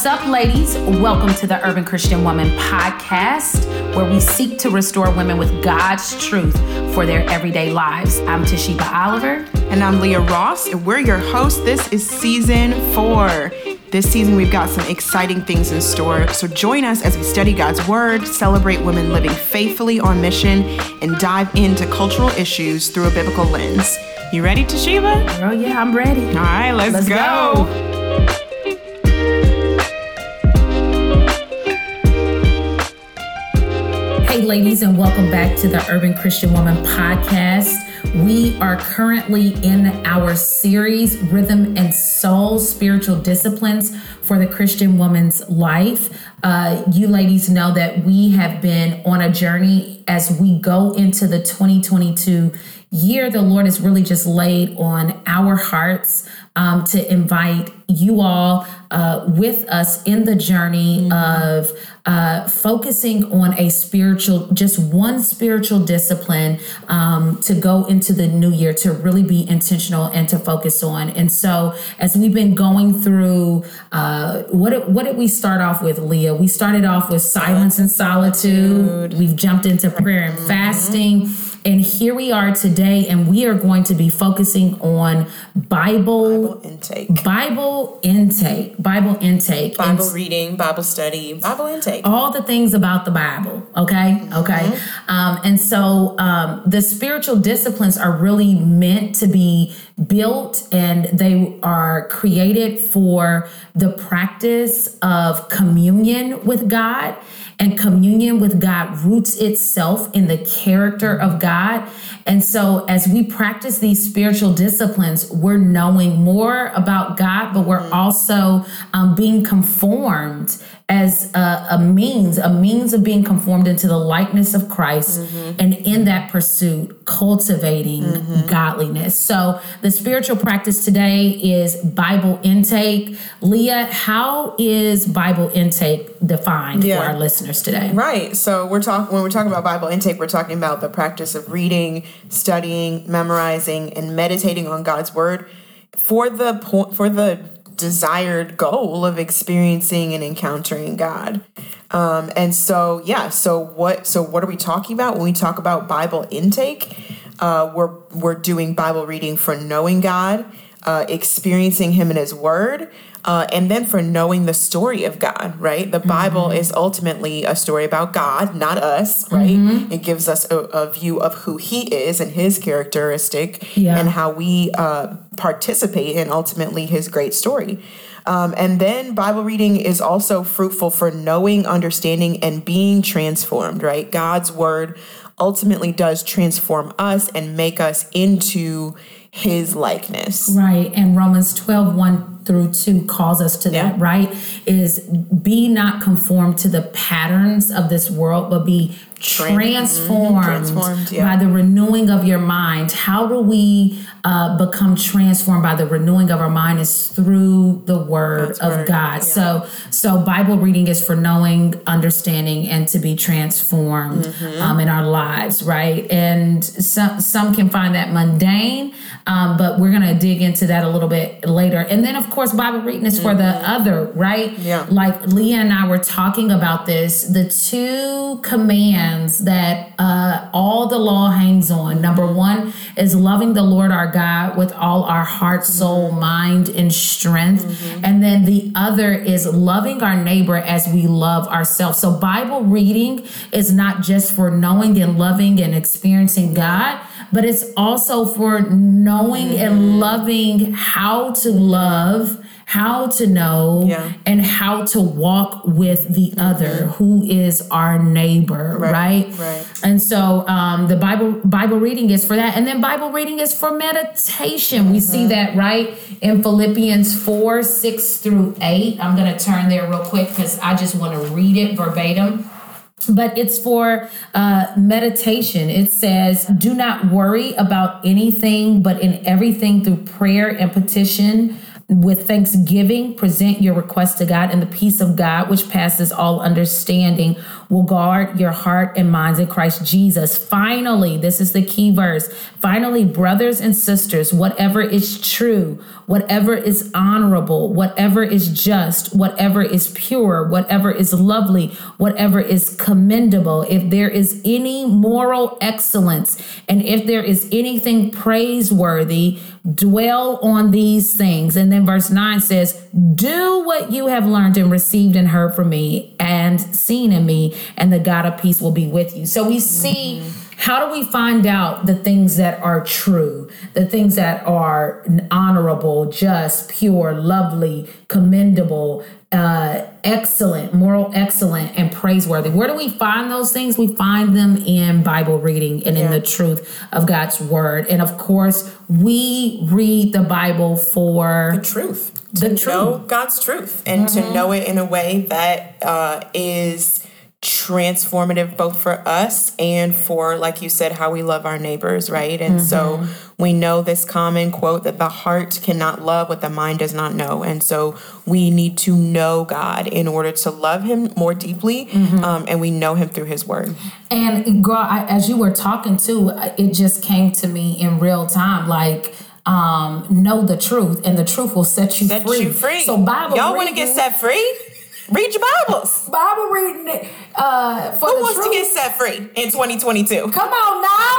What's up, ladies? Welcome to the Urban Christian Woman podcast, where we seek to restore women with God's truth for their everyday lives. I'm Te'Sheba Oliver. And I'm Leah Ross, and we're your hosts. This is season four. This season, we've got some exciting things in store. So join us as we study God's Word, celebrate women living faithfully on mission, and dive into cultural issues through a biblical lens. You ready, Te'Sheba? Oh, yeah, I'm ready. All right, let's, Let's go. go. Ladies, and welcome back to the Urban Christian Woman podcast. We are currently in our series, Rhythm and Soul Spiritual Disciplines for the Christian Woman's Life. Uh, you ladies know that we have been on a journey as we go into the 2022 year. The Lord has really just laid on our hearts um, to invite you all uh, with us in the journey of uh, focusing on a spiritual, just one spiritual discipline um, to go into the new year to really be intentional and to focus on. And so, as we've been going through, uh, what did, what did we start off with, Leah? We started off with silence and solitude. We've jumped into prayer and fasting. And here we are today, and we are going to be focusing on Bible, Bible intake, Bible intake, Bible intake, and Bible reading, Bible study, Bible intake. all the things about the Bible. Okay, okay. Um, and so um, the spiritual disciplines are really meant to be built, and they are created for the practice of communion with God. And communion with God roots itself in the character of God. And so, as we practice these spiritual disciplines, we're knowing more about God, but we're mm-hmm. also um, being conformed as a, a means, a means of being conformed into the likeness of Christ, mm-hmm. and in that pursuit, cultivating mm-hmm. godliness. So, the spiritual practice today is Bible intake. Leah, how is Bible intake defined Yeah. for our listeners today? Right. So we're talking when we're talking about Bible intake, we're talking about the practice of reading, studying, memorizing, and meditating on God's word for the point for the desired goal of experiencing and encountering God. Um, and so yeah, so what so what are we talking about when we talk about Bible intake? Uh, we're we're doing Bible reading for knowing God, uh, experiencing Him in His Word, uh, and then for knowing the story of God. Right, the Bible is ultimately a story about God, not us. Right, it gives us a, a view of who He is and His characteristic, Yeah. and how we uh, participate in ultimately His great story. Um, and then Bible reading is also fruitful for knowing, understanding, and being transformed, right? God's word ultimately does transform us and make us into his likeness. Right. And Romans 12, 1 through 2 calls us to that, right? Is be not conformed to the patterns of this world, but be transformed, Transformed, yeah. by the renewing of your mind. How do we uh, become transformed by the renewing of our mind is through the word God's of word, God. yeah. So so Bible reading is for knowing, understanding, and to be transformed Mm-hmm. um, in our lives, right? And some some can find that mundane, um, but we're gonna dig into that a little bit later. And then of course Bible reading is for the other, right? Mm-hmm. Yeah. Like Leah and I were talking about this. The two commands that uh, all the law hangs on. Number one is loving the Lord our God with all our heart, soul, mind, and strength. And then the other is loving our neighbor as we love ourselves. So Bible reading is not just for knowing and loving and experiencing God, but it's also for knowing mm. and loving how to love, how to know, Yeah. and how to walk with the other mm-hmm. who is our neighbor, right? right. And so um, the Bible Bible reading is for that, and then Bible reading is for meditation. We see mm-hmm. that right in Philippians four six through eight. I'm going to turn there real quick because I just want to read it verbatim but it's for uh, meditation. It says, Do not worry about anything, but in everything through prayer and petition. with thanksgiving, present your request to God, and the peace of God, which passes all understanding, will guard your heart and minds in Christ Jesus. Finally, this is the key verse. Finally, brothers and sisters, whatever is true, whatever is honorable, whatever is just, whatever is pure, whatever is lovely, whatever is commendable, if there is any moral excellence, and if there is anything praiseworthy, dwell on these things. And then verse 9 says, Do what you have learned and received and heard from me and seen in me, and the God of peace will be with you. So we see. Mm-hmm. How do we find out the things that are true, the things that are honorable, just, pure, lovely, commendable, uh, excellent, moral excellent, and praiseworthy. Where do we find those things? We find them in Bible reading and yeah. in the truth of God's word. And of course, we read the Bible for the truth. The to truth. know God's truth and mm-hmm. to know it in a way that uh, is transformative both for us and for like you said how we love our neighbors right? And mm-hmm. so we know this common quote that the heart cannot love what the mind does not know. And so we need to know god in order to love him more deeply mm-hmm. um, and we know him through his word. And girl I, as you were talking to it just came to me in real time like um, know the truth and the truth will set you set free you free. so bible y'all want to get set free Read your Bibles. Bible reading uh, for Who wants truth. to get set free in 2022? Come on now.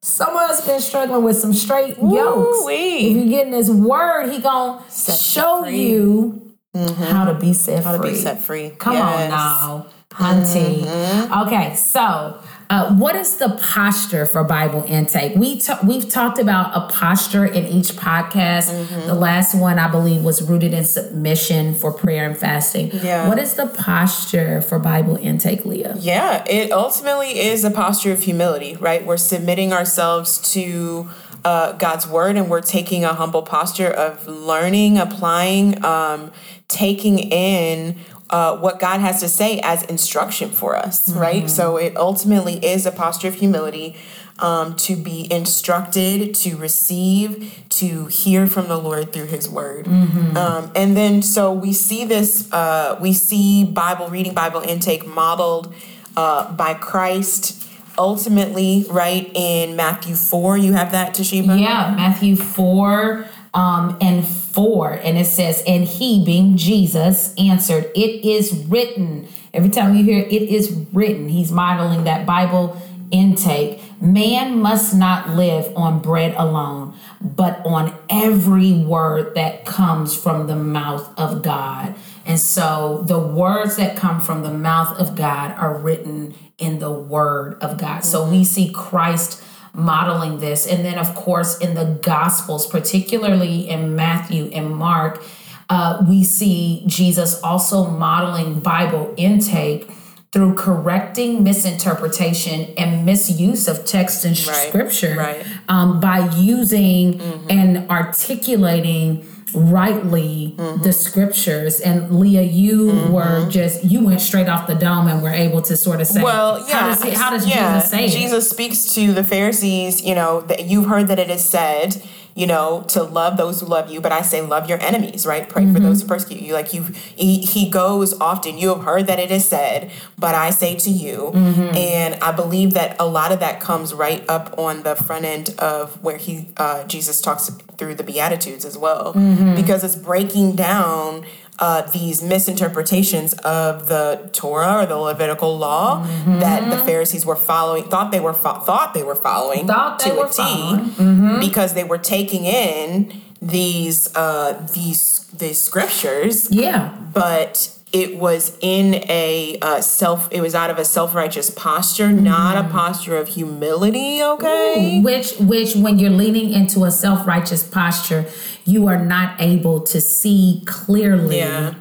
Some of us been struggling with some straight yokes. If you're getting this word, he gonna set show you mm-hmm. how to be set how free. to be set free. Come yes. on now, hunty. Mm-hmm. Okay, so uh, what is the posture for Bible intake? We t- we've talked about a posture in each podcast. Mm-hmm. The last one, I believe, was rooted in submission for prayer and fasting. Yeah. What is the posture for Bible intake, Leah? Yeah, it ultimately is a posture of humility, right? We're submitting ourselves to uh, God's word and we're taking a humble posture of learning, applying, um, taking in uh, what God has to say as instruction for us, mm-hmm. right? So it ultimately is a posture of humility um, to be instructed, to receive, to hear from the Lord through His Word. Mm-hmm. Um, and then, so we see this, uh, we see Bible reading, Bible intake modeled uh, by Christ ultimately, right, in Matthew 4. You have that, Te'Sheba? Yeah, Matthew 4 um, and 4. And it says, And he, being Jesus, answered, It is written. Every time you hear it is written, he's modeling that Bible intake. Man must not live on bread alone, but on every word that comes from the mouth of God. And so the words that come from the mouth of God are written in the word of God. So we see Christ modeling this. And then, of course, in the Gospels, particularly in Matthew and Mark, uh, we see Jesus also modeling Bible intake through correcting misinterpretation and misuse of text and right, scripture right. Um, by using mm-hmm. and articulating rightly mm-hmm. the scriptures and leah you mm-hmm. were just you went straight off the dome and were able to sort of say well yeah how does, he, how does yeah. jesus say jesus it? speaks to the pharisees you know that you've heard that it is said you know, to love those who love you, but I say love your enemies, right? Pray mm-hmm. for those who persecute you. Like you, he, he, goes often. You have heard that it is said, but I say to you, mm-hmm. and I believe that a lot of that comes right up on the front end of where he, uh, Jesus talks through the Beatitudes as well, mm-hmm. because it's breaking down uh, these misinterpretations of the Torah or the Levitical law mm-hmm. that the Pharisees were following, thought they were fo- thought they were following thought to a T, mm-hmm. because they were taking in these uh, these these scriptures. Yeah, but it was in a uh, self it was out of a self-righteous posture mm. not a mm-hmm. posture of humility okay Ooh, which which when you're leaning into a self-righteous posture you are not able to see clearly yeah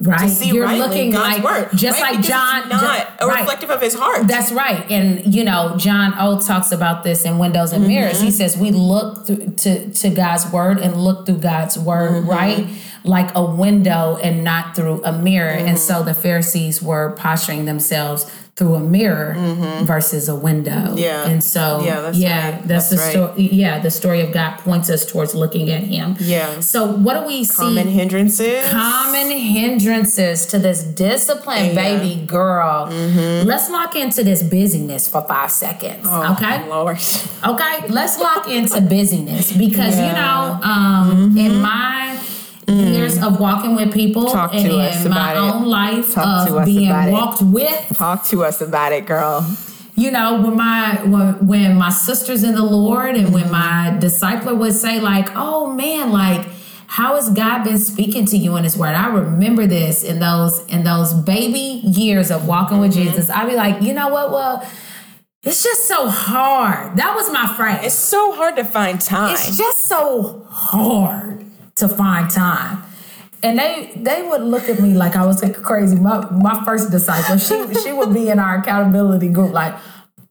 right? You're looking God's like word, just right? like John, not John, a right. reflective of his heart. That's right. And you know, John O talks about this in Windows and mm-hmm. Mirrors. He says we look through, to to God's word and look through God's word, mm-hmm. right? Like a window and not through a mirror. Mm-hmm. And so the Pharisees were posturing themselves through a mirror versus a window. Mm-hmm. Yeah. And so Yeah, that's yeah, right. that's, That's the right. story. Yeah, the story of God points us towards looking at Him. Yeah. So what do we see? Common hindrances. Common hindrances to this discipline, Yeah. baby girl. Let's lock into this busyness for five seconds. okay. Lord. Okay, let's lock into busyness because you know, um, in my Mm. years of walking with people Talk to and us in my about it. own life Talk to of us being about it. walked with, Talk to us about it, girl. you know, when my when, when my sisters in the Lord and when mm-hmm. my discipler would say like, "Oh man, like." How has God been speaking to you in His Word? I remember this in those in those baby years of walking with mm-hmm. Jesus. I'd be like, you know what? Well, it's just so hard. That was my phrase. It's so hard to find time. It's just so hard to find time. And they they would look at me like I was like crazy. My my first disciple, she she would be in our accountability group like,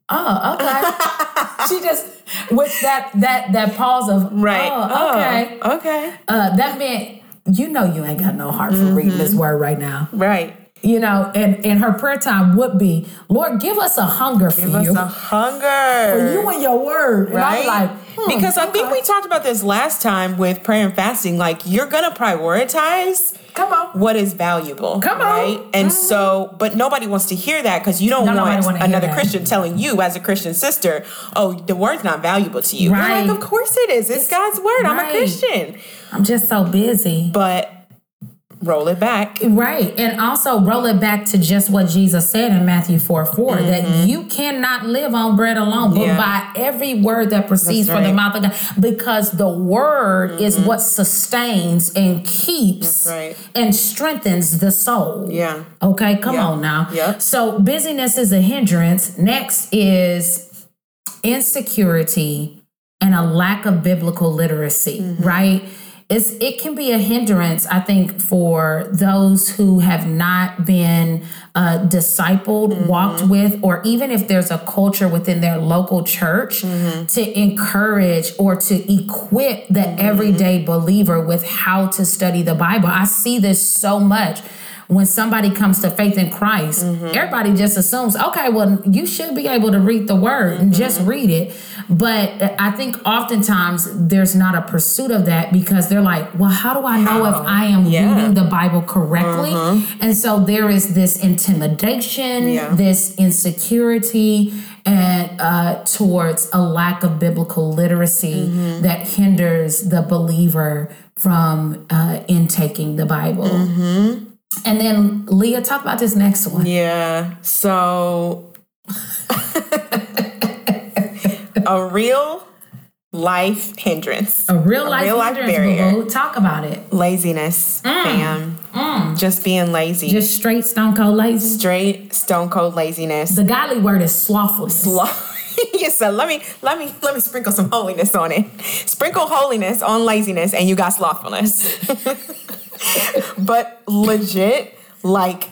oh, okay. she just with that that that pause of right. oh, okay. Oh, okay. Uh, that meant you know you ain't got no heart for reading this word right now. Right. You know, and and her prayer time would be, Lord, give us a hunger for Give you. us a hunger. For you and your word. And right? Like, hmm, because I think we talked about this last time with prayer and fasting. Like you're gonna prioritize come on. what is valuable. Come on. Right? And so, but nobody wants to hear that because you don't No, want wanna another. Christian telling you as a Christian sister, oh, the word's not valuable to you. You're Right. like, of course it is. It's God's word. I'm a Christian. I'm just so busy. But roll it back. Right. And also roll it back to just what Jesus said in Matthew 4 4 that you cannot live on bread alone, but Mm-hmm. Yeah. by every word that proceeds That's from the mouth of God. Because the word is what sustains and keeps right. and strengthens the soul. Yeah. Okay, come Yeah. on now. Yep. So busyness is a hindrance. Next is insecurity and a lack of biblical literacy, Mm-hmm. right? It's it can be a hindrance, I think, for those who have not been uh, discipled, Mm-hmm. walked with, or even if there's a culture within their local church Mm-hmm. to encourage or to equip the Mm-hmm. everyday believer with how to study the Bible. I see this so much when somebody comes to faith in Christ, Mm-hmm. everybody just assumes, okay, well, you should be able to read the word and just Mm-hmm. read it. But I think oftentimes there's not a pursuit of that because they're like, well, how do I know if I am Yeah. Uh-huh. reading the Bible correctly? And so there is this intimidation, Yeah. this insecurity, and uh, towards a lack of biblical literacy Mm-hmm. that hinders the believer from uh, intaking the Bible. Mm-hmm. And then Leah, talk about this next one. Yeah. So a real life hindrance. A real life, real life hindrance, barrier. boo-boo. Talk about it. Laziness, fam. Just being lazy. Mm. Just straight stone cold lazy. straight stone cold laziness. The godly word is slothfulness. Lo- yes, so let me let me let me sprinkle some holiness on it. Sprinkle holiness on laziness, and you got slothfulness. but legit, like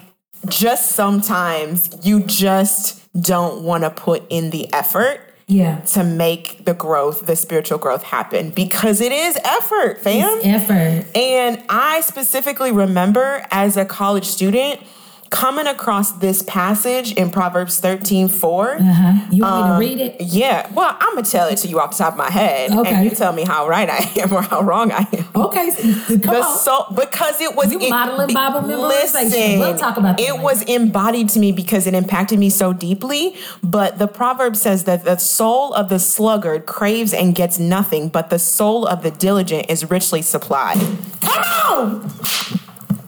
just sometimes you just don't want to put in the effort yeah. to make the growth, the spiritual growth happen because it is effort, fam. Effort. And I specifically remember as a college student coming across this passage in Proverbs 13 4. Uh-huh. You want Um, me to read it? Yeah, well, I'm gonna tell it to you off the top of my head, Okay. and you tell me how right I am or how wrong I am. Okay. Come The on. so because it was You modeling Bible memorization. Listen, We'll talk about that It later. was embodied to me because it impacted me so deeply. But the proverb says that the soul of the sluggard craves and gets nothing, but the soul of the diligent is richly supplied. Come on!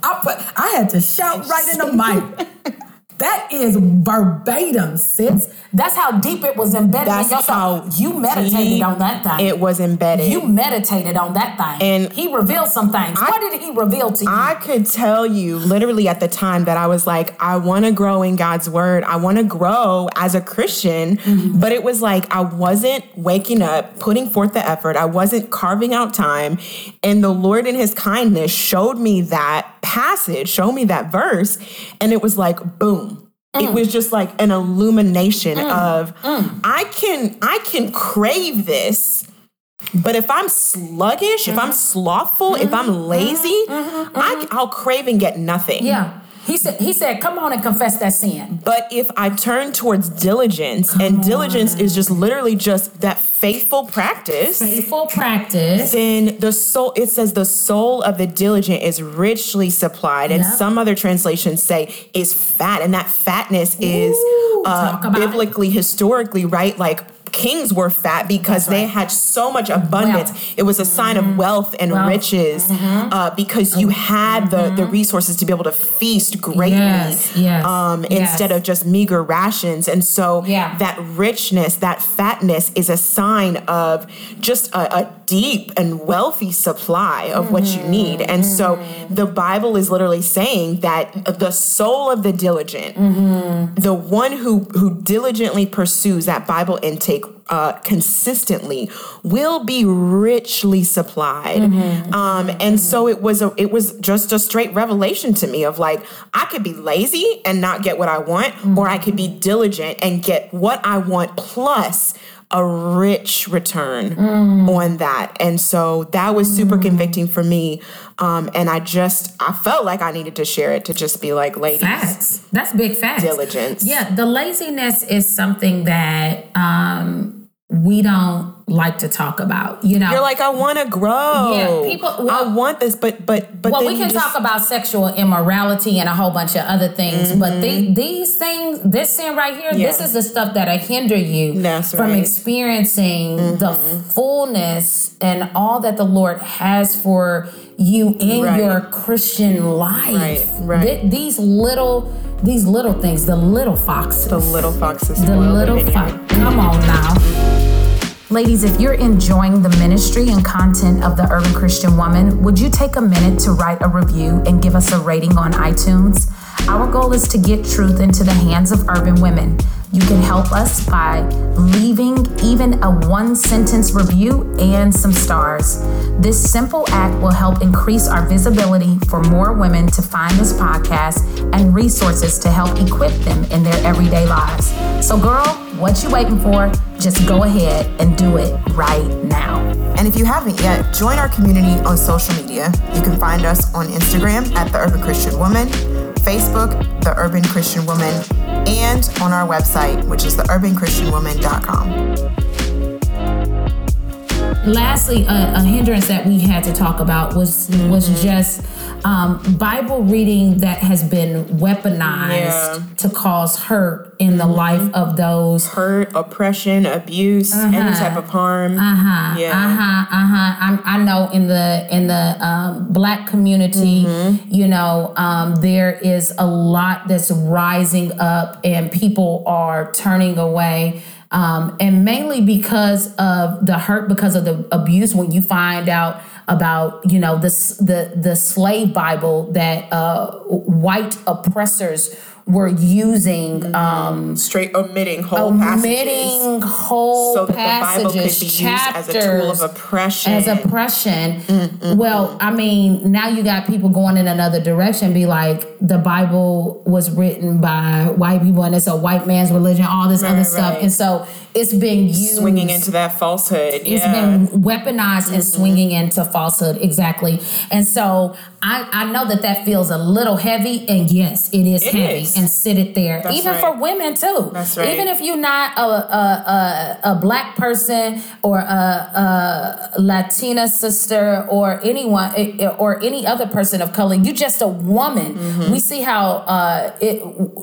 I, put, I had to shout right in the mic. That is verbatim, sis. That's how deep it was embedded That's in your soul. how You meditated on that thing. It was embedded. you meditated on that thing. And he revealed some things. what did he reveal to you? I could tell you literally at the time that I was like, I want to grow in God's word. I want to grow as a Christian. Mm-hmm. But it was like, I wasn't waking up, putting forth the effort. I wasn't carving out time. And the Lord, in his kindness, showed me that passage, showed me that verse. And it was like, boom. Mm. It was just like an illumination mm. of mm. I can I can crave this but if I'm sluggish, if I'm Mm-hmm. slothful, if I'm mm-hmm. lazy, mm-hmm. I, mm-hmm. I'll crave and get nothing. yeah. He said, he said, come on and confess that sin. But if I turn towards diligence, and diligence is just literally just that faithful practice, Faithful practice. then the soul, it says the soul of the diligent is richly supplied. And Yep. some other translations say is fat. And that fatness is Ooh, uh, about it. biblically, historically, right? Like kings were fat because That's they had so much abundance. Wealth. It was a sign of mm-hmm. wealth and Wealth. riches mm-hmm. uh, because you mm-hmm. had the, the resources to be able to feast greatly Yes, yes, um, yes. instead of just meager rations. And so Yeah. that richness, that fatness is a sign of just a, a deep and wealthy supply of what you need. And so the Bible is literally saying that the soul of the diligent, the one who who diligently pursues that Bible intake uh, consistently will be richly supplied. Um, and so it was a it was just a straight revelation to me of like I could be lazy and not get what I want, or I could be diligent and get what I want plus a rich return on that. And so that was super convicting for me. Um, and I just I felt like I needed to share it to just be like, ladies, Facts. That's big facts. diligence. Yeah, the laziness is something that um, we don't like to talk about. You know, You're like, I want to grow. Yeah, people- I want this, but but but well, we can just- talk about sexual immorality and a whole bunch of other things, but the, these things, this sin right here, this Mm-hmm. Is the stuff that'll hinder you That's from right. Mm-hmm. experiencing the fullness and all that the Lord has for you in Right. your Christian life. Right, right. Th- these little, these little things, the little foxes. the little foxes. The little fox. Come on now. Ladies, if you're enjoying the ministry and content of the Urban Christian Woman, would you take a minute to write a review and give us a rating on iTunes? Our goal is to get truth into the hands of urban women. You can help us by leaving even a one sentence review and some stars. This simple act will help increase our visibility for more women to find this podcast and resources to help equip them in their everyday lives. So, girl, what you waiting for? Just go ahead and do it right now. And if you haven't yet, join our community on social media. You can find us on Instagram at the Urban Christian Woman, Facebook, the Urban Christian Woman, and on our website, which is theurbanchristianwoman.com. Lastly, a, a hindrance that we had to talk about was was mm-hmm. just um, Bible reading that has been weaponized Yeah. to cause hurt in the life of those Hurt, oppression, abuse, any type of harm. Uh-huh. Yeah. Uh-huh. Uh-huh. I'm, I know in the in the um, black community, Mm-hmm. you know, um, there is a lot that's rising up and people are turning away. Um, and mainly because of the hurt, because of the abuse. When you find out about, you know, this the the slave Bible that uh, white oppressors were using, mm-hmm. um, Straight omitting whole passages. omitting whole So that the Bible could passages, be used as a tool of oppression. As oppression. Mm-hmm. Well, I mean, now you got people going in another direction. Be like, the Bible was written by white people, and it's a white man's religion. All this other Right, stuff, and so it's been used. Swinging into that falsehood. It's yeah. been weaponized and mm-hmm. swinging into falsehood, exactly. And so I, I know that that feels a little heavy, and yes, it is It heavy. is. And sit it there, That's even right. for women too. That's right. Even if you're not a a, a, a black person or a, a Latina sister or anyone eh, or any other person of color, you're just a woman. Mm-hmm. We see how uh, it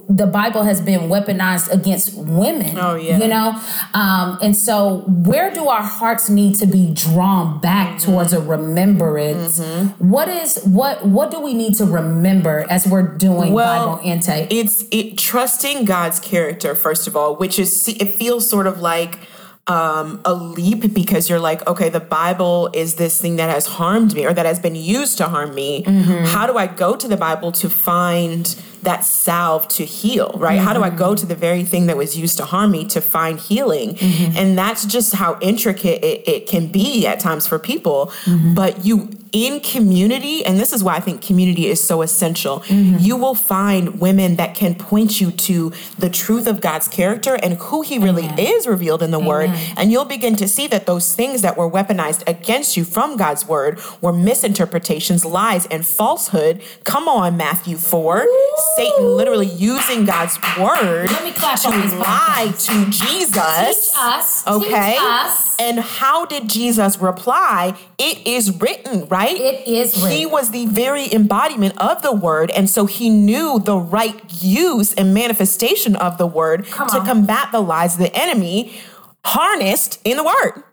the Bible has been weaponized against women. Oh, yeah. you know, um, and so where do our hearts need to be drawn back Mm-hmm. towards a remembrance? What is what what do we need to remember as we're doing Well, Bible intake? It's it trusting God's character first of all, which is it feels sort of like um, a leap because you're like, okay, the Bible is this thing that has harmed me or that has been used to harm me. How do I go to the Bible to find that salve to heal, right? How do I go to the very thing that was used to harm me to find healing? And that's just how intricate it, it can be at times for people. But you, in community, and this is why I think community is so essential, you will find women that can point you to the truth of God's character and who He really is revealed in the Word. And you'll begin to see that those things that were weaponized against you from God's Word were misinterpretations, lies, and falsehood. Come on, Matthew 4. Satan literally using God's word Let me clap to lie to Jesus. Teach us. Okay. Teach us. And how did Jesus reply? It is written, right? It is He was the very embodiment of the word. And so he knew the right use and manifestation of the word Come to on. combat the lies of the enemy harnessed in the word.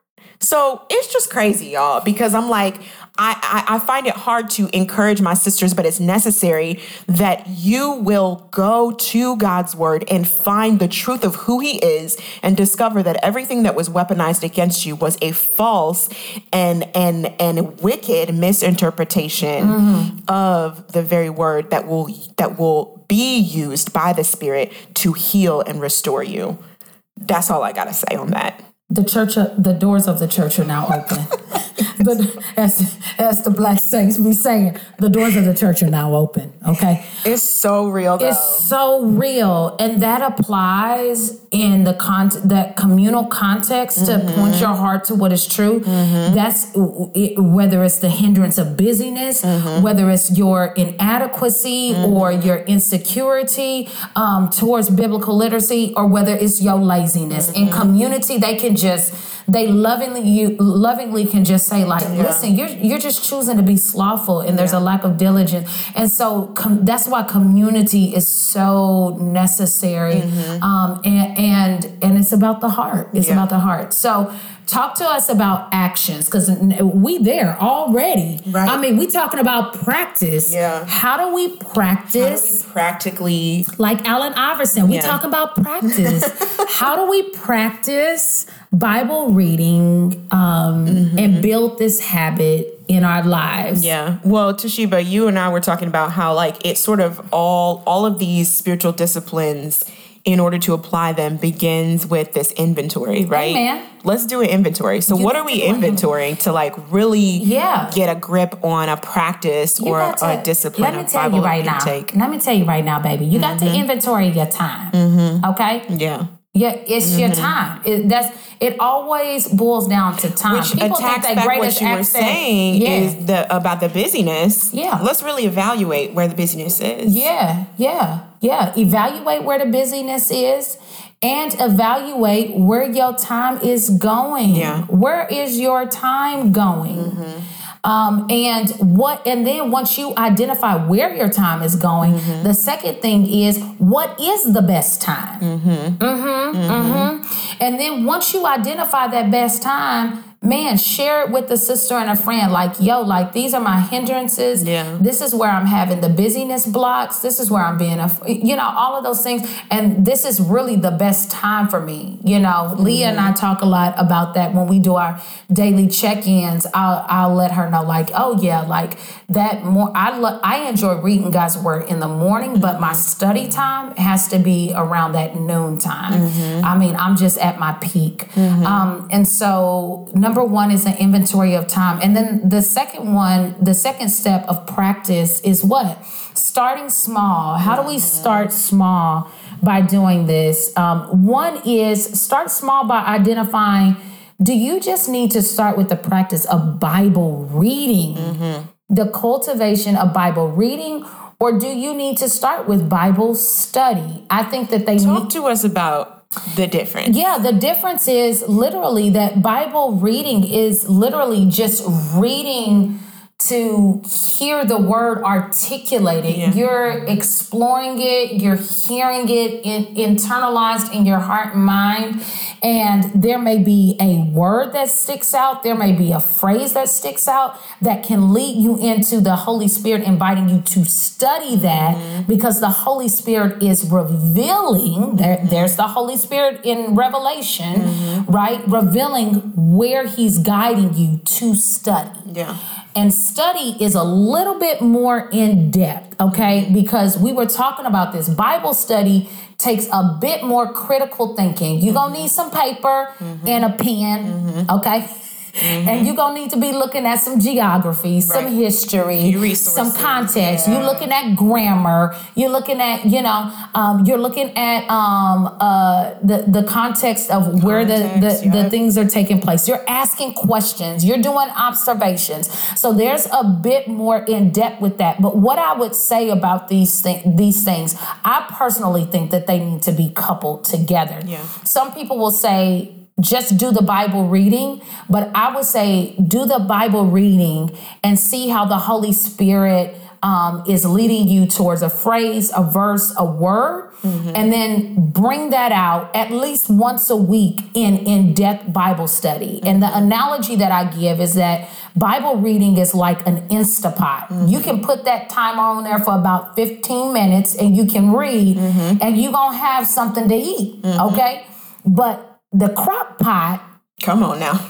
So it's just crazy, y'all, because I'm like, I, I, I find it hard to encourage my sisters, but it's necessary that you will go to God's word and find the truth of who He is and discover that everything that was weaponized against you was a false and and and wicked misinterpretation mm-hmm. of the very word that will that will be used by the Spirit to heal and restore you. That's all I gotta say on that. The church, the doors of the church are now open. the, as, as the black saints be saying, the doors of the church are now open. Okay. It's so real though. It's so real, and that applies in the con that communal context to mm-hmm. point your heart to what is true. Mm-hmm. That's it, whether it's the hindrance of busyness, mm-hmm. whether it's your inadequacy or your insecurity um, towards biblical literacy, or whether it's your laziness. In community, they can just they lovingly you lovingly can just say like listen you're you're just choosing to be slothful and there's a lack of diligence and so com- that's why community is so necessary um, and and and it's about the heart it's Yeah. about the heart so talk to us about actions because we there already Right. i mean we talking about practice Yeah. how do we practice practically like Allen Iverson, we Yeah. talk about practice. How do we practice Bible reading um, mm-hmm. and build this habit in our lives? Yeah. Well, Te'Sheba, you and I were talking about how like it's sort of all all of these spiritual disciplines in order to apply them begins with this inventory, right? Amen. Let's do an inventory. So You what are we inventorying to like really Yeah. get a grip on a practice You or got a discipline Let me tell Bible you right intake? now. Let me tell you right now, baby. You got to mm-hmm. inventory your time. Mm-hmm. Okay. Yeah. Yeah, it's your mm-hmm. time. It, that's it. Always boils down to time. Which People attacks think back what you were saying yeah. is the about the busyness. Yeah. Let's really evaluate where the busyness is. Yeah, yeah, yeah. Evaluate where the busyness is and evaluate where your time is going. Yeah. Where is your time going? Mm-hmm. Um, and what and then once you identify where your time is going, the second thing is what is the best time? Mm-hmm. Mm-hmm. Mm-hmm. And then once you identify that best time, man, share it with a sister and a friend. Like, yo, like these are my hindrances. Yeah. This is where I'm having the busyness blocks. This is where I'm being a, you know, all of those things. And this is really the best time for me. You know, mm-hmm. Leah and I talk a lot about that when we do our daily check-ins. I'll I'll let her know, like, oh yeah, like that more. I lo- I enjoy reading God's word in the morning, but my mm-hmm. study time has to be around that noon time. Mm-hmm. I mean, I'm just at my peak. Um, and so number one is an inventory of time. And then the second one, the second step of practice is what? Starting small. How do we start small by doing this? Um, one is start small by identifying do you just need to start with the practice of Bible reading? The cultivation of Bible reading, or do you need to start with Bible study? I think that they need Talk to us about the difference. yeah, the difference is literally that Bible reading is literally just reading to hear the word articulated. You're exploring it, you're hearing it in, internalized in your heart and mind. And there may be a word that sticks out, there may be a phrase that sticks out that can lead you into the Holy Spirit inviting you to study that mm-hmm. because the Holy Spirit is revealing, there, mm-hmm. there's the Holy Spirit in Revelation, mm-hmm. right? Revealing where He's guiding you to study. Yeah. And study is a little bit more in depth, okay? Mm-hmm. Because we were talking about this. Bible study takes a bit more critical thinking. You're gonna need some paper mm-hmm. and a pen, mm-hmm. okay? And you're gonna need to be looking at some geography, some Right. history, some context. yeah. You're looking at grammar. You're looking at, you know, um, you're looking at um, uh, the the context of where the Context, the, the things are taking place. You're asking questions. You're doing observations. So there's a bit more in depth with that. But what I would say about these things, these things, I personally think that they need to be coupled together. Yeah. Some people will say just do the Bible reading, but I would say do the Bible reading and see how the Holy Spirit um, is leading you towards a phrase, a verse, a word, mm-hmm. and then bring that out at least once a week in in depth Bible study. And the mm-hmm. analogy that I give is that Bible reading is like an Instapot. You mm-hmm. can put that timer on there for about 15 minutes and you can read, and you're gonna have something to eat, okay? But the crock pot, Come on now.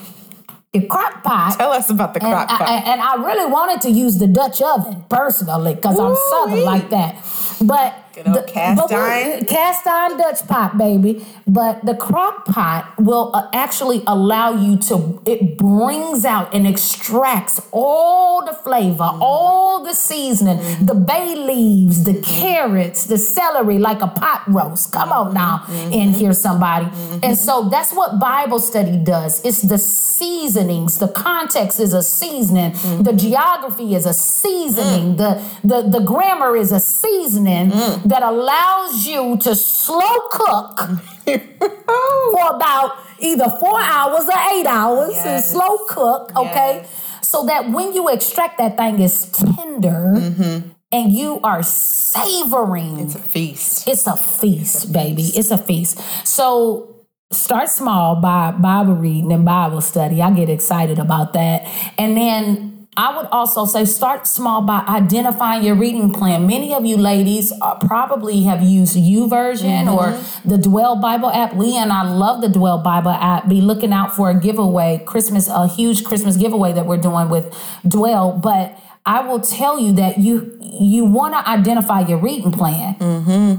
the crock pot, Tell us about the crock I, pot. and I really wanted to use the Dutch oven personally because I'm southern like that. But Good old cast but iron. cast iron Dutch pot, baby. But the crock pot will uh, actually allow you to. It brings out and extracts all the flavor, Mm-hmm. all the seasoning, the bay leaves, the carrots, the celery, like a pot roast. Come on now, Mm-hmm. in here, somebody. And so that's what Bible study does. It's the seasonings. The context is a seasoning. Mm-hmm. The geography is a seasoning. The, the the grammar is a seasoning Mm. That allows you to slow cook for about either four hours or eight hours and slow cook, okay? Yes. So that when you extract that thing is tender Mm-hmm. and you are savoring It's a feast. it's a feast, baby. It's a feast. So start small by Bible reading and Bible study. I get excited about that. And then I would also say start small by identifying your reading plan. Many of you ladies uh, probably have used YouVersion or the Dwell Bible app. Leah and I love the Dwell Bible app. Be looking out for a giveaway, Christmas, a huge Christmas giveaway that we're doing with Dwell. But I will tell you that you you want to identify your reading plan.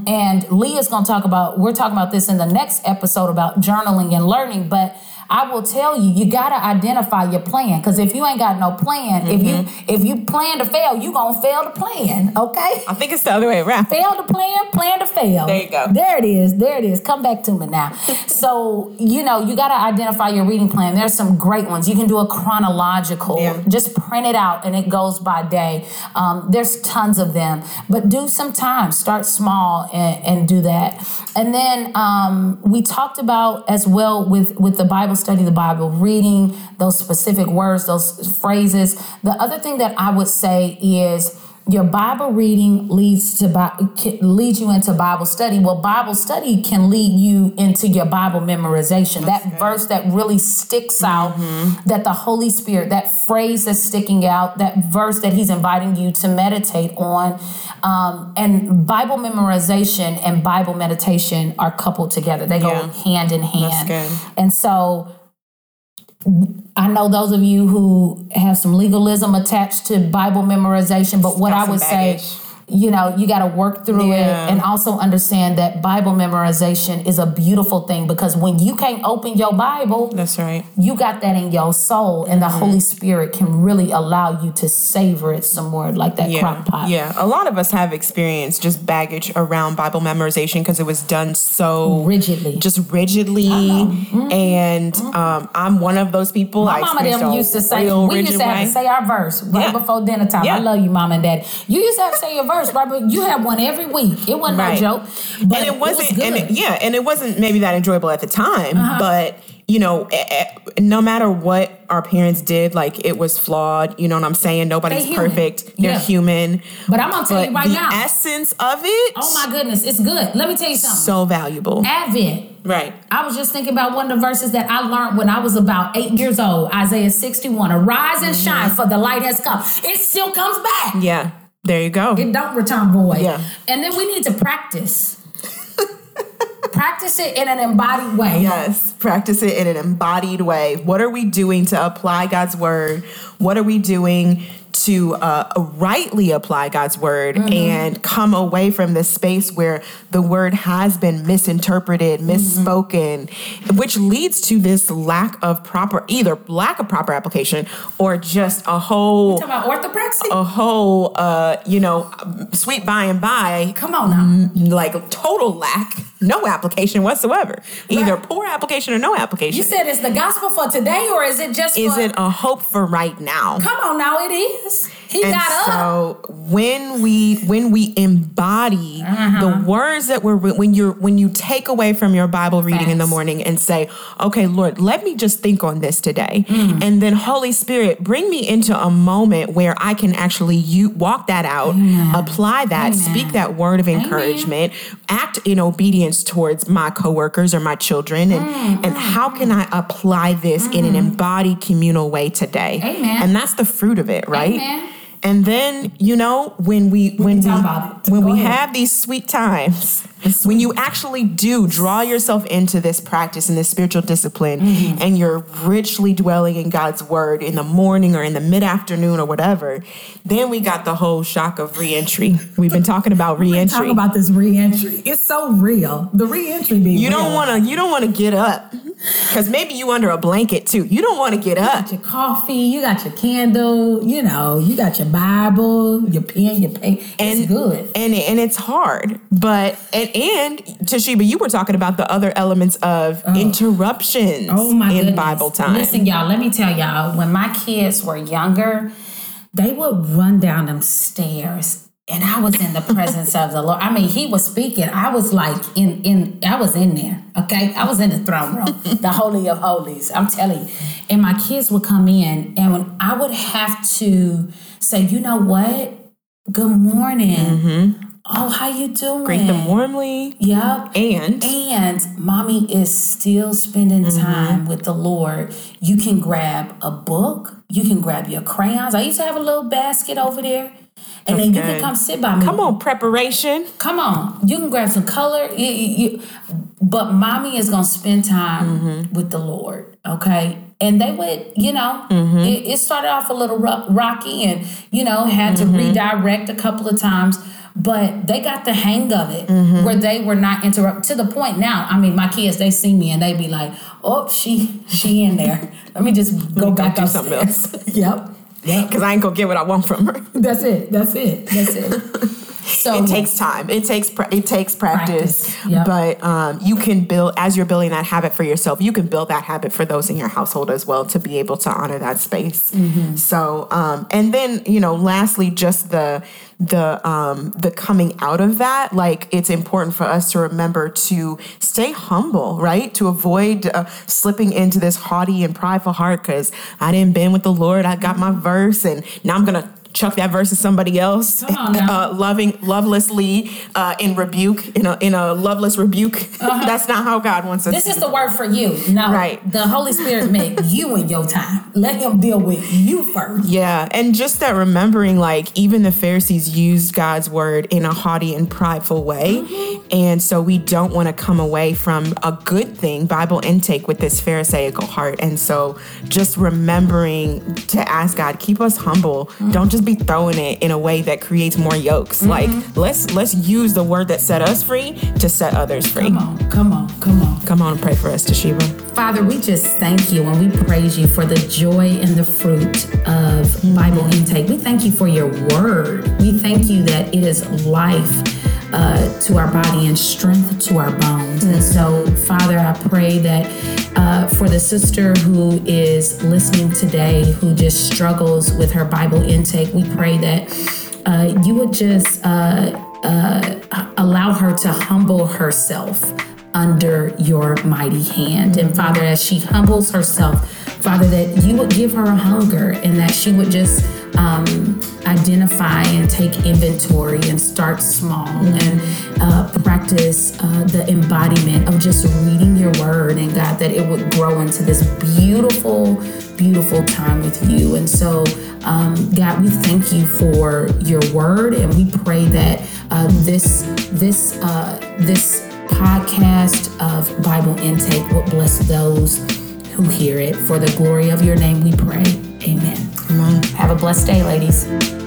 And Leah's going to talk about, we're talking about this in the next episode about journaling and learning, but I will tell you, you got to identify your plan. Because if you ain't got no plan, if you if you plan to fail, you going to fail to plan, okay? I think it's the other way around. Fail to plan, plan to fail. There you go. There it is. There it is. Come back to me now. so, you know, you got to identify your reading plan. There's some great ones. You can do a chronological, Yeah. just print it out and it goes by day. Um, there's tons of them, but do some time. Start small and, and do that. And then um, we talked about as well with, with the Bible study, the Bible reading, those specific words, those phrases. The other thing that I would say is, your Bible reading leads to leads you into Bible study. Well, Bible study can lead you into your Bible memorization. that verse that really sticks out, that the Holy Spirit, that phrase that's sticking out, that verse that He's inviting you to meditate on, um, and Bible memorization and Bible meditation are coupled together. They go hand in hand. good. And so I know those of you who have some legalism attached to Bible memorization, but what I would baggage. say, you know, you got to work through Yeah. it and also understand that Bible memorization is a beautiful thing because when you can't open your Bible, That's right. you got that in your soul, and the Mm-hmm. Holy Spirit can really allow you to savor it some more, like that Yeah, crock pot. yeah. A lot of us have experienced just baggage around Bible memorization because it was done so Rigidly. just rigidly. And um, I'm one of those people. My I mama them used to say we used to have way. to say our verse right Yeah. before dinner time. I love you, mom and dad. You used to have to say your verse, But you had one every week. It wasn't Right. no joke. But and it wasn't was and. Uh-huh. it, yeah and it wasn't maybe that enjoyable at the time but you know eh, eh, no matter what our parents did like it was flawed you know what i'm saying nobody's human. perfect they're Yeah. human But I'm gonna tell but you right now the now. essence of it oh my goodness, it's good. Let me tell you something. so valuable Advent. right I was just thinking about one of the verses that I learned when I was about eight years old. Isaiah 61. Arise and shine, for the light has come. It still comes back. yeah there you go It don't return void. Yeah. And then we need to practice. practice it in an embodied way. Yes, practice it in an embodied way. What are we doing to apply God's word? What are we doing to uh, rightly apply God's word Mm-hmm. and come away from this space where the word has been misinterpreted, Mm-hmm. misspoken, which leads to this lack of proper, either lack of proper application or just a whole, Talking about orthopraxy? a whole, uh, you know, sweet by and by, Come on now. like total lack, no application whatsoever. Either Right. poor application or no application. You said it's the gospel for today, or is it just Is for, it a hope for right now? Come on now, it is. He and got up. so when we when we embody Uh-huh. the words that we're when you're when you take away from your bible reading in the morning and say okay lord let me just think on this today Mm. and then holy spirit bring me into a moment where i can actually you walk that out apply that speak that word of encouragement act in obedience towards my coworkers or my children and Mm, and how can i apply this in an embodied communal way today Amen. and that's the fruit of it right Amen. And then, you know, when we when we when Go we ahead. have these sweet times, when you actually do draw yourself into this practice and this spiritual discipline Mm-hmm. and you're richly dwelling in God's word in the morning or in the mid-afternoon or whatever, then we got the whole shock of reentry. We've been talking about reentry. Talk about this reentry. It's so real. The reentry be you don't want to you don't want to get up cuz maybe you under a blanket too. You don't want to get up. got your coffee, you got your candle, you know, you got your Bible, your pen, your paper. It's good. and and it's hard but and and Te'Sheba you were talking about the other elements of oh. interruptions Oh my in goodness. Bible time Listen, y'all, let me tell y'all, when my kids were younger, they would run down them stairs. And I was in the presence of the Lord. I mean, he was speaking. I was like in in I was in there. Okay. I was in the throne room, the holy of holies. I'm telling you. And my kids would come in and when I would have to say, you know what? Good morning. Oh, how you doing? Mm-hmm. greet them warmly Yep. and And mommy is still spending Mm-hmm. time with the Lord. You can grab a book, you can grab your crayons. I used to have a little basket over there. And then you can come sit by me. come on preparation Come on. You can grab some color. You- you- you- but mommy is going to spend time Mm-hmm. with the Lord. Okay. And they would, you know, Mm-hmm. it, it started off a little rocky and, you know, had to Mm-hmm. redirect a couple of times. But they got the hang of it Mm-hmm. where they were not interrupted to the point now. I mean, my kids, they see me and they be like, oh, she she in there. Let me just go back upstairs. something else. yep. Because I ain't gonna get what I want from her That's it. That's it. That's it. So it takes time it takes pra- it takes practice, Practice, yep. but um, you can build as you're building that habit for yourself you can build that habit for those in your household as well to be able to honor that space Mm-hmm. so um, and then you know lastly just the the um the coming out of that like it's important for us to remember to stay humble right? To avoid uh, slipping into this haughty and prideful heart because i didn't been with the lord. I got my verse and now i'm gonna chuck that verse to somebody else Come on now. uh, loving lovelessly uh, in rebuke in a in a loveless rebuke that's not how god wants us Uh-huh. This is the word for you. No, Right. The Holy Spirit make you in your time. Let Him deal with you first. Yeah, and just that remembering, like, even the Pharisees used God's word in a haughty and prideful way. And so we don't want to come away from a good thing, Bible intake, with this Pharisaical heart. And so just remembering to ask God, keep us humble. Don't just be throwing it in a way that creates more yokes. Mm-hmm. Like, let's let's use the word that set us free to set others free. Come on, come on, come on. Come on and pray for us, Te'Sheba. Father, we just thank you and we praise you for the joy and the fruit of Bible intake. We thank you for your word. We thank you that it is life uh, to our body and strength to our bones. And so, Father, I pray that uh, for the sister who is listening today, who just struggles with her Bible intake, we pray that uh, you would just uh, uh, allow her to humble herself under your mighty hand. And Father, as she humbles herself, Father, that you would give her a hunger and that she would just um, identify and take inventory and start small and uh, practice uh, the embodiment of just reading your word and God, that it would grow into this beautiful, beautiful time with you. And so, um, God, we thank you for your word and we pray that uh, this, this, uh, this podcast of Bible intake will bless those who hear it. For the glory of your name, we pray. Amen. Have a blessed day, ladies.